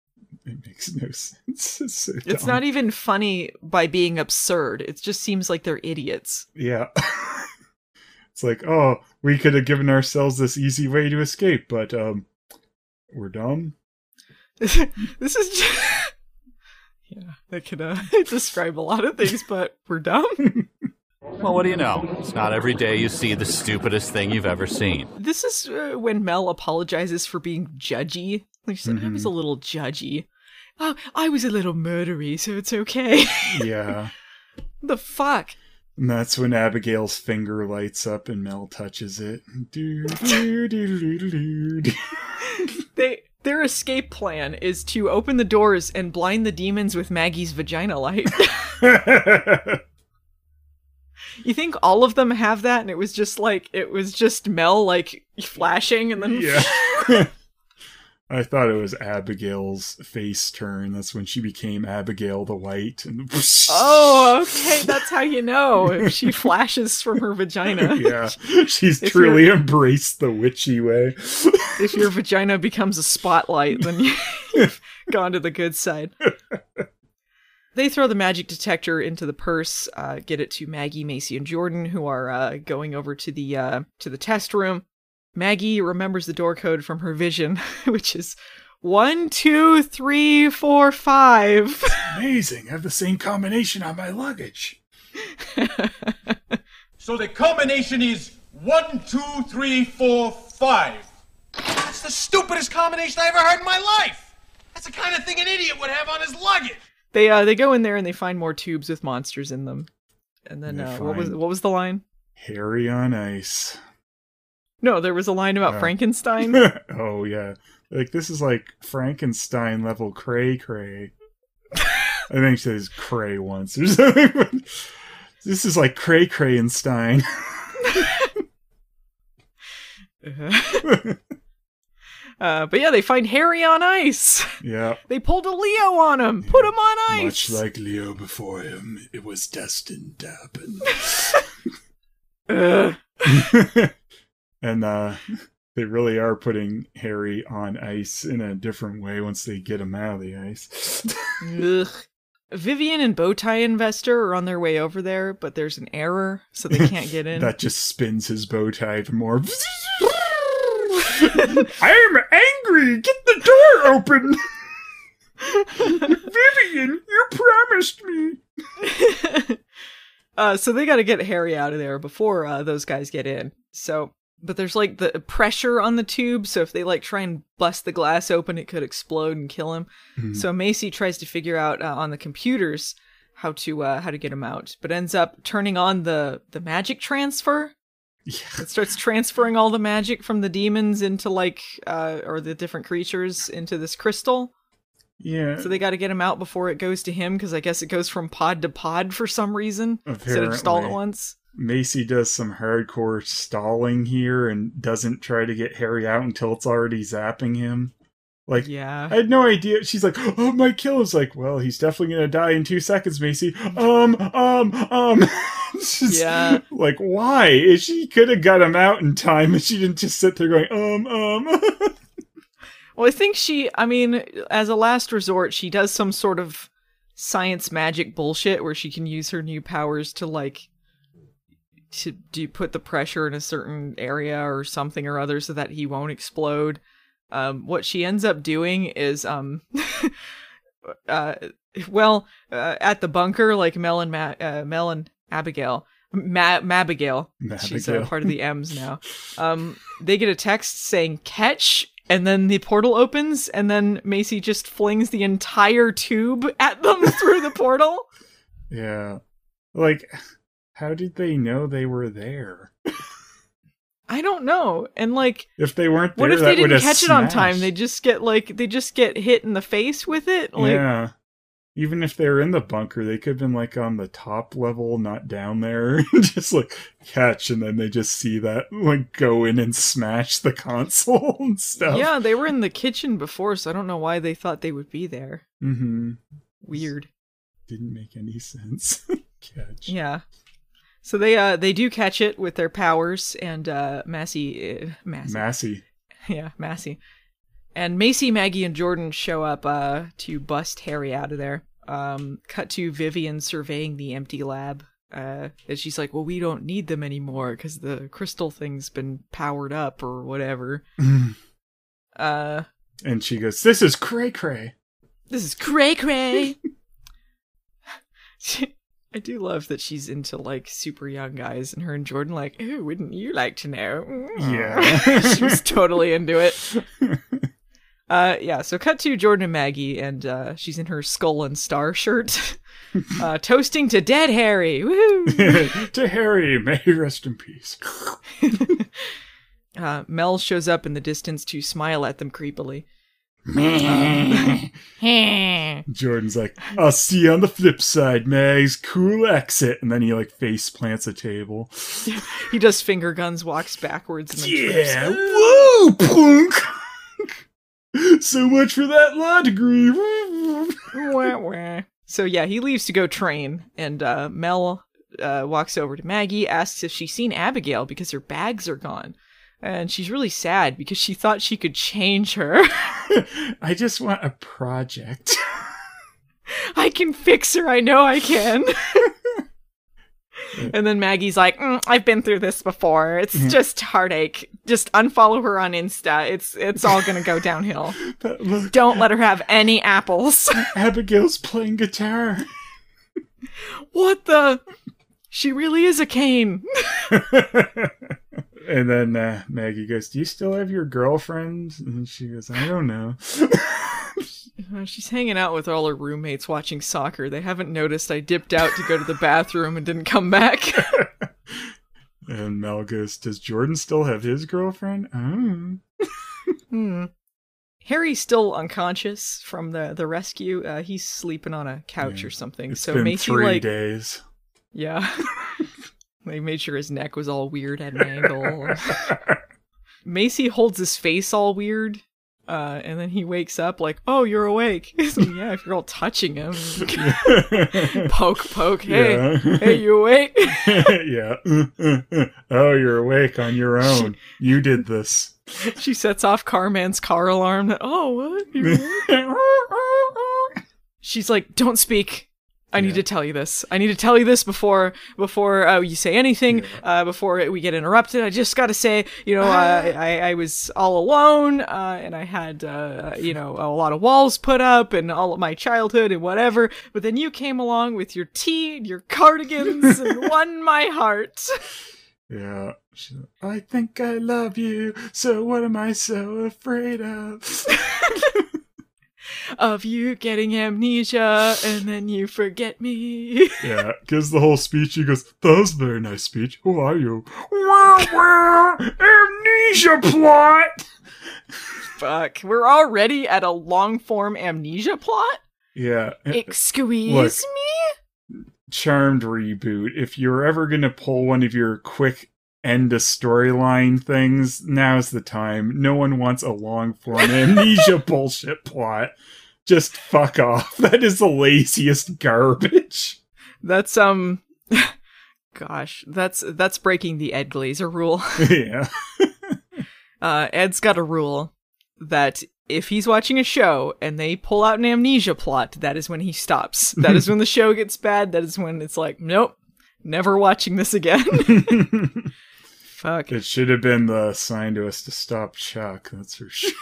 it makes no sense. [LAUGHS] It's, so It's not even funny by being absurd. It just seems like they're idiots. Yeah. [LAUGHS] it's like, oh, we could have given ourselves this easy way to escape, but um, we're dumb. [LAUGHS] this is just... yeah, that could uh, describe a lot of things, but we're dumb. Well, what do you know? It's not every day you see the stupidest thing you've ever seen. This is uh, when Mel apologizes for being judgy. Like she said, I was a little judgy. Oh, I was a little murdery, so it's okay. Yeah. [LAUGHS] the fuck? And that's when Abigail's finger lights up and Mel touches it. Do, do, do. [LAUGHS] They their escape plan is to open the doors and blind the demons with Maggie's vagina light. [LAUGHS] you think all of them have that and it was just like it was just Mel like flashing and then yeah. I thought it was Abigail's face turn. That's when she became Abigail the White. And [LAUGHS] Oh, okay, that's how you know if she flashes from her vagina. [LAUGHS] yeah, she's truly embraced the witchy way. if your vagina becomes a spotlight, then you- you've [LAUGHS] gone to the good side. They throw the magic detector into the purse, uh, get it to Maggie, Macy, and Jordan, who are uh, going over to the uh, to the test room. Maggie remembers the door code from her vision, [LAUGHS] which is one, two, three, four, five. Amazing! I have the same combination on my luggage. [LAUGHS] So the combination is one, two, three, four, five. That's the stupidest combination I ever heard in my life. That's the kind of thing an idiot would have on his luggage. They uh, they go in there and they find more tubes with monsters in them. And then They uh, what was what was the line? Harry on ice. No, there was a line about Oh. Frankenstein. [LAUGHS] oh yeah, like this is like Frankenstein level cray cray. I think she says cray once or [LAUGHS] something. but this is like cray cray and Stein. [LAUGHS] uh, but yeah, they find Harry on ice. yeah, They pulled a Leo on him. Put him on ice. Much like Leo before him, it was destined to happen. Ugh. And uh [LAUGHS] they really are putting Harry on ice in a different way once they get him out of the ice. Ugh. Vivian and Bowtie Investor are on their way over there, but there's an error, so they can't get in. [LAUGHS] that just spins his bow tie more. [LAUGHS] I'm angry. Get the door open. Vivian, you promised me. uh, so they got to get Harry out of there before uh, those guys get in. So, but there's like the pressure on the tube, so if they like try and bust the glass open, it could explode and kill him. Mhm. So Macy tries to figure out uh, on the computers how to uh, how to get him out, but ends up turning on the the magic transfer. Yeah. It starts transferring all the magic from the demons into like uh, or the different creatures into this crystal. Yeah. So they got to get him out before it goes to him because I guess it goes from pod to pod for some reason Apparently. instead of just all at once. Macy does some hardcore stalling here and doesn't try to get Harry out until it's already zapping him. Like, Yeah. I had no idea. She's like, "Oh, my kill." It's like, well, he's definitely gonna die in two seconds, Macy. Um, um, um. [LAUGHS] Yeah. Like, why? If She could have got him out in time, and she didn't just sit there going, um, um. [LAUGHS] Well, I think she, I mean, as a last resort, she does some sort of science magic bullshit where she can use her new powers to like to do put the pressure in a certain area or something or other so that he won't explode. Um, what she ends up doing is, um, [LAUGHS] uh, well, uh, at the bunker, like Mel and Ma- uh, Mel and Abigail, Ma- Mabigail, she's uh, part of the M's [LAUGHS] now. Um, they get a text saying "catch," and then the portal opens, and then Macy just flings the entire tube at them [LAUGHS] through the portal. yeah. Like, how did they know they were there? I don't know, and like. If they weren't there, What if they didn't catch it on time? They just get like they just get hit in the face with it. Like yeah. even if they're in the bunker, they could have been like on the top level, not down there, [LAUGHS] just like catch, and then they just see that like go in and smash the [LAUGHS] console and stuff. Yeah, they were in the kitchen before, so I don't know why they thought they would be there. Mm-hmm. Weird. Didn't make any sense. [LAUGHS] catch. Yeah. So they uh they do catch it with their powers and uh Massey uh, Massey Massey. yeah Massey and Macy Maggie and Jordan show up uh to bust Harry out of there. Um cut to Vivian surveying the empty lab. Uh and she's like, "Well, we don't need them anymore cuz the crystal thing's been powered up or whatever." [LAUGHS] uh And she goes, "This is cray cray." this is cray cray. [LAUGHS] I do love that she's into like super young guys, and her and Jordan like, "Ooh, wouldn't you like to know?" Yeah. [LAUGHS] she was totally into it. Uh, yeah. So cut to Jordan and Maggie, and uh, she's in her skull and star shirt, [LAUGHS] uh, toasting to dead Harry. Woohoo! [LAUGHS] to Harry, may he rest in peace. uh, Mel shows up in the distance to smile at them creepily. [LAUGHS] Jordan's like, I'll see you on the flip side, Mags. Cool exit. And then he like face plants a table. [LAUGHS] he does finger guns, walks backwards, and then Yeah. trips. Whoa, punk. [LAUGHS] so much for that law degree. Wah, wah. So yeah, he leaves to go train, and uh, Mel uh, walks over to Maggie, asks if she's seen Abigail because her bags are gone, and she's really sad because she thought she could change her. [LAUGHS] I just want a project. I can fix her. I know I can. [LAUGHS] and then Maggie's like, "Mm, "I've been through this before. It's just heartache. Just unfollow her on Insta. It's it's all gonna go downhill. [LAUGHS] Look, Don't let her have any apples." Abigail's playing guitar. what the? She really is a cane. And then uh, Maggie goes, Do you still have your girlfriend? And she goes, I don't know. [LAUGHS] Uh, She's hanging out with all her roommates watching soccer. They haven't noticed I dipped out to go to the bathroom and didn't come back. [LAUGHS] and Mel goes, Does Jordan still have his girlfriend? Oh. [LAUGHS] hmm. Harry's still unconscious from the the rescue. Uh, he's sleeping on a couch Yeah. or something. It's so been Macy three like days. yeah. They made sure his neck was all weird at an angle. [LAUGHS] Macy holds his face all weird. Uh, and then he wakes up like, "Oh, you're awake." [LAUGHS] So, yeah, if you're all touching him, [LAUGHS] poke, poke. Hey, Yeah. hey, you awake? yeah. oh, you're awake on your own. You did this. she sets off Carman's car alarm. That, oh, what? You awake?" She's like, "Don't speak. I need to tell you this. I need to tell you this before before uh, you say anything. Uh, before we get interrupted. I just got to say, you know, uh, [SIGHS] I I was all alone, uh, and I had uh, you know a lot of walls put up, and all of my childhood and whatever. But then you came along with your tea and your cardigans and [LAUGHS] won my heart. Yeah. I think I love you, so what am I so afraid of? [LAUGHS] [LAUGHS] of you getting amnesia, and then you forget me. [LAUGHS] yeah, gives the whole speech. He goes, That was a very nice speech. Who are you? Wah, wah, amnesia plot! Fuck. We're already at a long form amnesia plot? Yeah. Excuse Look. me? Charmed reboot. If you're ever going to pull one of your quick end of storyline things, now's the time. No one wants a long form amnesia [LAUGHS] bullshit plot. Just fuck off. [LAUGHS] That is the laziest garbage. That's um [LAUGHS] gosh, that's that's breaking the Ed Glazer rule. yeah. Uh Ed's got a rule that if he's watching a show and they pull out an amnesia plot, that is when he stops. That is when the show gets bad. That is when it's like, nope, never watching this again. Fuck. It should have been the sign to us to stop Chuck. That's for sure.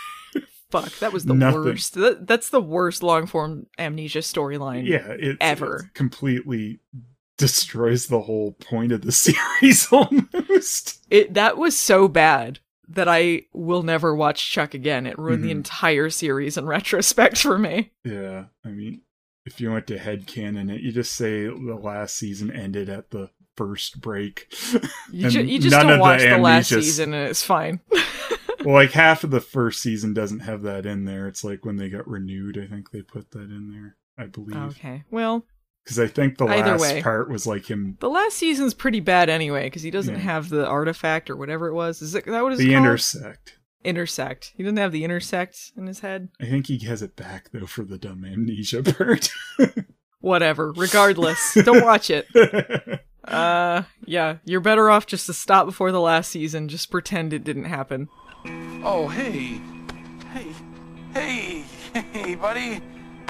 Fuck, that was the Nothing. worst. That, that's the worst long form amnesia storyline Yeah, it, ever. it completely destroys the whole point of the [LAUGHS] series almost. It that was so bad that I will never watch Chuck again. It ruined the Mhm. entire series in [LAUGHS] retrospect for me. Yeah, I mean, if you went to headcanon it, you just say the last season ended at the first break. You, ju- you just don't watch the, last amnesias- season and it's fine. [LAUGHS] well, like half of the first season doesn't have that in there. It's like when they got renewed, I think they put that in there. I believe. Okay. Well, Because I think the last way. part was like him, the last season's pretty bad anyway because he doesn't Yeah. have the artifact or whatever it was. Is it that what it's the called? intersect. intersect. He doesn't have the intersect in his head. I think he has it back though for the dumb amnesia [LAUGHS] part. Whatever. Regardless, don't watch it. [LAUGHS] Uh, yeah, you're better off just to stop before the last season. Just pretend it didn't happen. Oh, hey. Hey. Hey. [LAUGHS] Hey, buddy.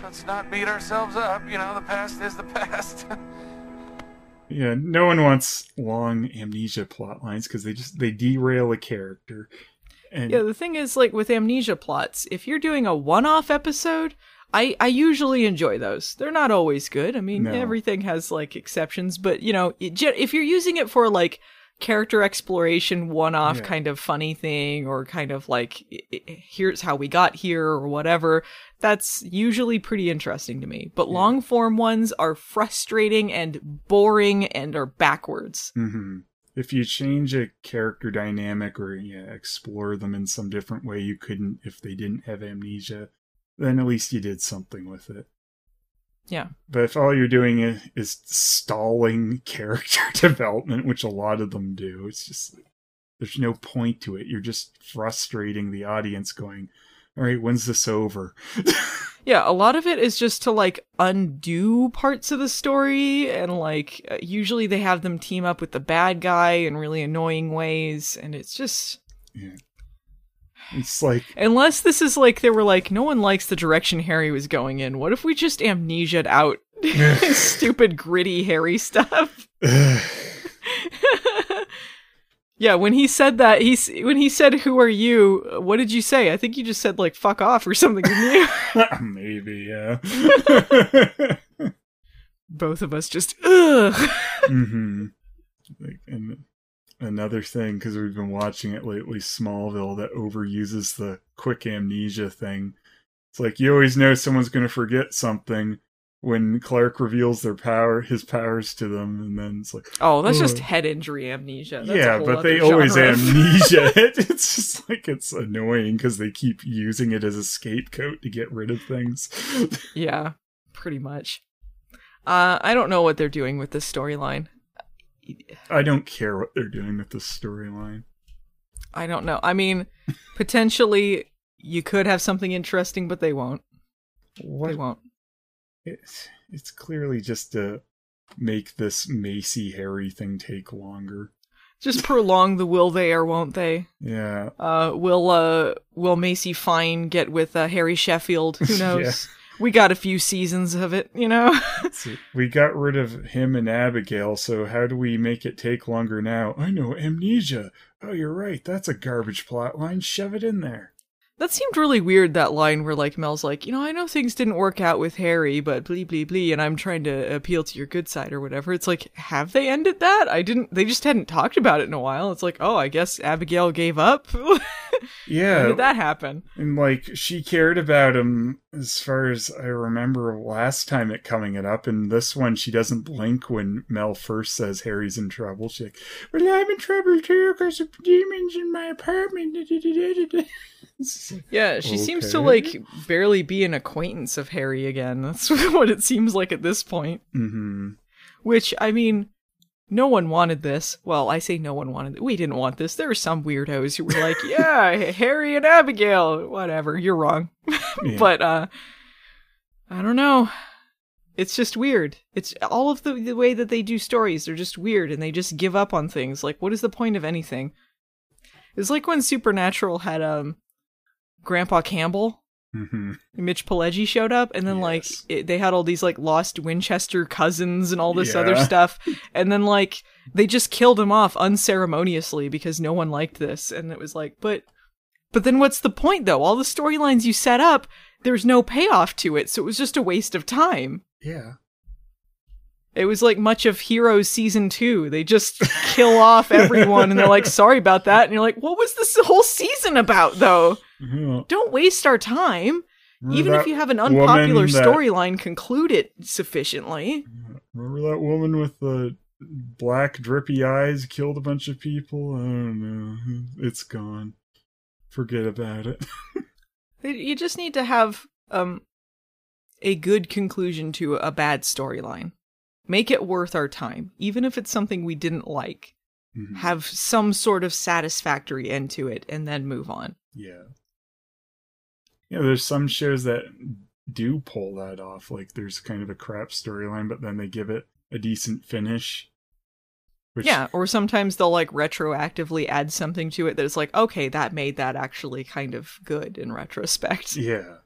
Let's not beat ourselves up. You know, the past is the past. [LAUGHS] yeah, no one wants long amnesia plot lines because they just they derail a character. And Yeah, the thing is, like with amnesia plots, if you're doing a one-off episode, I I usually enjoy those. They're not always good. I mean, No. everything has like exceptions, but you know, if you're using it for like character exploration, one-off Yeah. kind of funny thing, or kind of like here's how we got here or whatever, that's usually pretty interesting to me. But long-form ones are frustrating and boring and are backwards. hmm If you change a character dynamic or yeah, explore them in some different way you couldn't if they didn't have amnesia, then at least you did something with it. Yeah. But if all you're doing is, is stalling [LAUGHS] character [LAUGHS] development, which a lot of them do, it's just there's no point to it. You're just frustrating the audience going, "All right, when's this over?" [LAUGHS] Yeah, a lot of it is just to like undo parts of the story, and like uh, usually they have them team up with the bad guy in really annoying ways, and it's just. yeah. It's like Unless this is like they were like, no one likes the direction Harry was going in. What if we just amnesia'd out [LAUGHS] [LAUGHS] stupid gritty Harry stuff? [SIGHS] yeah, when he said that, he's when he said, "Who are you?" What did you say? I think you just said like "fuck off" or something, didn't you? [LAUGHS] maybe, yeah. Both of us just ugh. hmm Like, and another thing, because we've been watching it lately, Smallville, that overuses the quick amnesia thing. It's like you always know someone's going to forget something when Clark reveals their power, his powers to them, and then it's like, Oh, that's just "Oh." head injury amnesia. That's yeah, but they always genre amnesia [LAUGHS] it. It's just like it's annoying because they keep using it as a scapegoat to get rid of things. yeah, pretty much. Uh, I don't know what they're doing with this storyline. I don't care what they're doing with this storyline. I don't know. I mean, [LAUGHS] potentially you could have something interesting, but they won't. They won't. It's it's clearly just to make this Macy Harry thing take longer. Just prolong the will they or won't they? Yeah. Uh, will uh, will Macy Fine get with uh, Harry Sheffield? Who [LAUGHS] knows? Yeah. We got a few seasons of it, you know. [LAUGHS] We got rid of him and Abigail, so how do we make it take longer now? I know, amnesia. Oh, you're right. That's a garbage plot line. Shove it in there. That seemed really weird, that line where, like, Mel's like, you know, I know things didn't work out with Harry, but blee, blee, blee, and I'm trying to appeal to your good side or whatever. It's like, have they ended that? I didn't, they just hadn't talked about it in a while. It's like, oh, I guess Abigail gave up? [LAUGHS] Yeah. When did that happen? And like she cared about him as far as I remember last time it coming it up, and this one she doesn't blink when Mel first says Harry's in trouble. She's like, "Well, I'm in trouble too because of demons in my apartment." [LAUGHS] Yeah, she seems to, like, barely be an acquaintance of Harry again. That's [LAUGHS] what it seems like at this point. Mhm. Which, I mean, no one wanted this. Well, I say no one wanted it. We didn't want this. There were some weirdos who were like, [LAUGHS] yeah, Harry and Abigail, whatever, you're wrong. [LAUGHS] Yeah. but, uh, I don't know. It's just weird. It's all of the, the way that they do stories, they're just weird and they just give up on things. Like, what is the point of anything? It's like when Supernatural had, um, Grandpa Campbell. Mhm. Mitch Pileggi showed up, and then like it, they had all these like lost Winchester cousins and all this other [LAUGHS] stuff, and then like they just killed him off unceremoniously because no one liked this, and it was like, but, but then what's the point though? All the storylines you set up, there's no payoff to it, so it was just a waste of time. Yeah. It was like much of Heroes season two. They just kill [LAUGHS] off everyone, and they're like, sorry about that, and you're like, what was this whole season about though? Yeah. Don't waste our time. Remember Even if you have an unpopular that- storyline, conclude it sufficiently. Remember that woman with the black drippy eyes killed a bunch of people? I don't know. It's gone. Forget about it. [LAUGHS] You just need to have um a good conclusion to a bad storyline. Make it worth our time, even if it's something we didn't like. Mhm. Have some sort of satisfactory end to it, and then move on. Yeah. Yeah, there's some shows that do pull that off. Like there's kind of a crap storyline, but then they give it a decent finish. Which, yeah, or sometimes they'll like retroactively add something to it that's like, okay, that made that actually kind of good in retrospect. Yeah.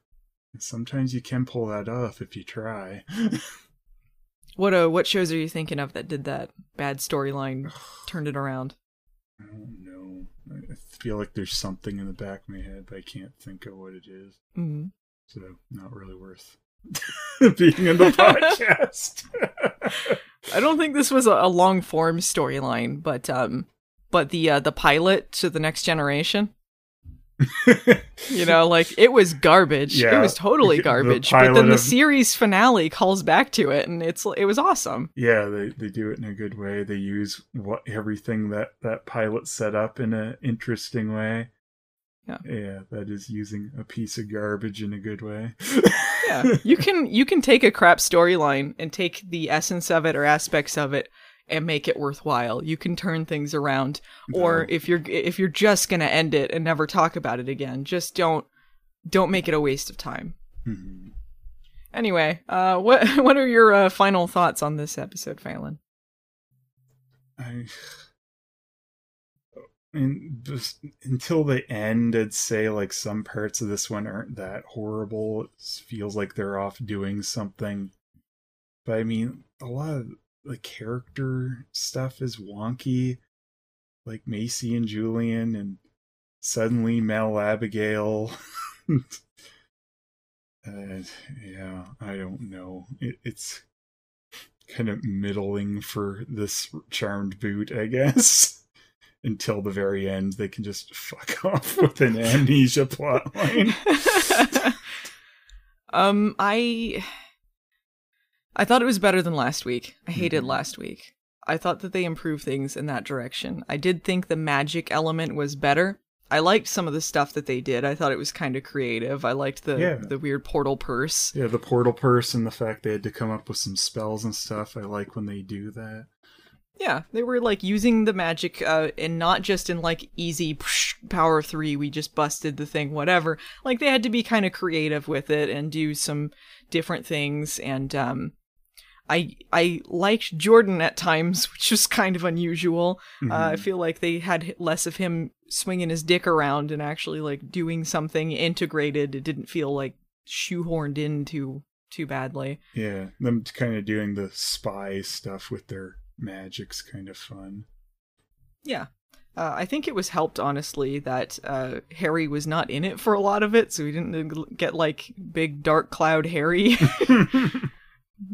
Sometimes you can pull that off if you try. [LAUGHS] What uh, what shows are you thinking of that did that bad storyline, turned it around? I don't know. I feel like there's something in the back of my head, but I can't think of what it is. Mhm. So not really worth [LAUGHS] being in the [LAUGHS] podcast. [LAUGHS] I don't think this was a, a long form storyline, but um, but the uh, the pilot to the next generation. You know, like it was garbage. It was totally [LAUGHS] The garbage. But then the of- series finale calls back to it, and it's it was awesome. yeah, they, they do it in a good way. They use what everything that that pilot set up in an interesting way. Yeah. Yeah, that is using a piece of garbage in a good way. yeah [LAUGHS] you can you can take a crap storyline and take the essence of it or aspects of it and make it worthwhile you can turn things around or if you're if you're just gonna end it and never talk about it again just don't don't make it a waste of time Mhm. anyway uh what [LAUGHS] what are your uh, final thoughts on this episode Phelan? I, just until the end, I'd say like some parts of this one aren't that horrible. It feels like they're off doing something, but I mean, a lot of the character stuff is wonky, like Macy and Julian, and suddenly Mel Abigail. [LAUGHS] uh, yeah, I don't know. It, it's kind of middling for this charmed boot, I guess. [LAUGHS] Until the very end, they can just fuck [LAUGHS] off with an amnesia plotline. um i i thought it was better than last week. I hated last week. I thought that they improved things in that direction. I did think the magic element was better. I liked some of the stuff that they did. I thought it was kind of creative. I liked the Yeah. the weird portal purse. Yeah, the portal purse and the fact they had to come up with some spells and stuff. I like when they do that. yeah they were like using the magic uh and not just in like easy psh, power 3 we just busted the thing whatever. Like they had to be kind of creative with it and do some different things and um I I liked Jordan at times, [LAUGHS] which was kind of unusual. Uh, I Mhm. feel like they had less of him swinging his dick around and actually like doing something integrated. It didn't feel like shoehorned in too too badly. Yeah, them kind of doing the spy stuff with their magic's kind of fun. Yeah. Uh, I think it was helped, honestly, that uh, Harry was not in it for a lot of it, so we didn't get like big dark cloud Harry [LAUGHS] [LAUGHS]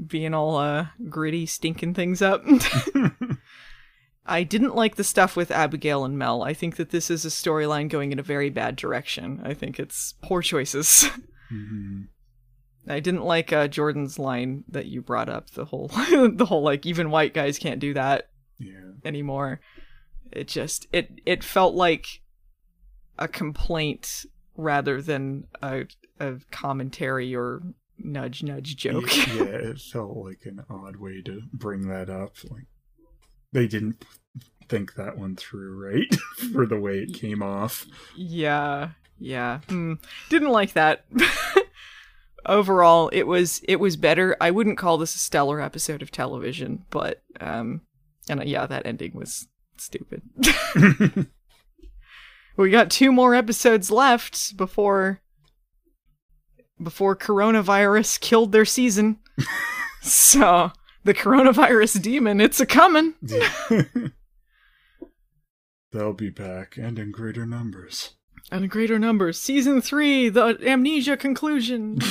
being all uh, gritty, stinking things up. [LAUGHS] I didn't like the stuff with Abigail and Mel. I think that this is a storyline going in a very bad direction. I think it's poor choices. Mhm. [LAUGHS] I didn't like uh, Jordan's line that you brought up. The whole, [LAUGHS] the whole like even white guys can't do that Yeah, anymore. It just it it felt like a complaint rather than a a commentary or nudge nudge joke. [LAUGHS] yeah, it felt like an odd way to bring that up. Like they didn't think that one through, right? [LAUGHS] For the way it came off. yeah, yeah. Hmm. Didn't like that. [LAUGHS] Overall, it was it was better. I wouldn't call this a stellar episode of television, but um, and uh, yeah, that ending was stupid. we got two more episodes left before before coronavirus killed their season. so the coronavirus demon, it's a coming. [LAUGHS] They'll be back and in greater numbers. And in greater numbers. Season three, the amnesia conclusion. [LAUGHS]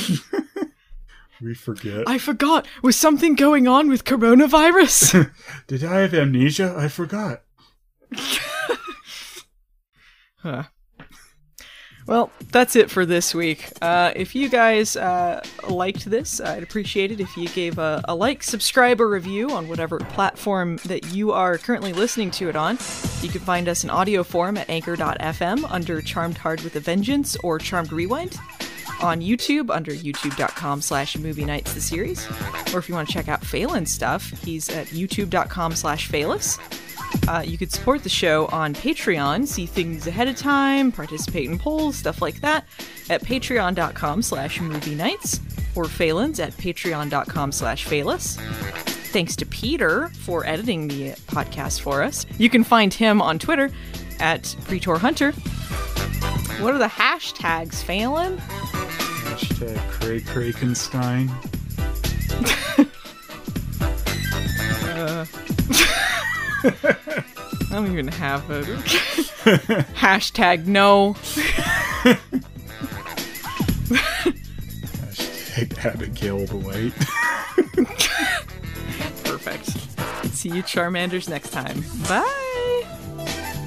We forget. I forgot. Was something going on with coronavirus? [LAUGHS] Did I have amnesia? I forgot. Huh. Well, that's it for this week. Uh, if you guys uh, liked this, I'd appreciate it if you gave a, a like, subscribe, or review on whatever platform that you are currently listening to it on. You can find us in audio form at anchor.fm under Charmed Hard with a Vengeance or Charmed Rewind. on YouTube under youtube.com slash movie nights the series. Or if you want to check out Phelan's stuff, he's at youtube.com slash Phelis. Uh, you could support the show on Patreon, see things ahead of time, participate in polls, stuff like that, at patreon.com slash movie nights, or Phelan's at patreon.com slash Phelis. Thanks to Peter for editing the podcast for us. You can find him on Twitter at Pretor Hunter. What are the hashtags, Phelan? Hashtag Cray Krakenstein. Uh, [LAUGHS] [LAUGHS] [LAUGHS] I don't even have it. [LAUGHS] Hashtag no. Hashtag Abigail the White. Perfect. See you Charmanders next time. Bye.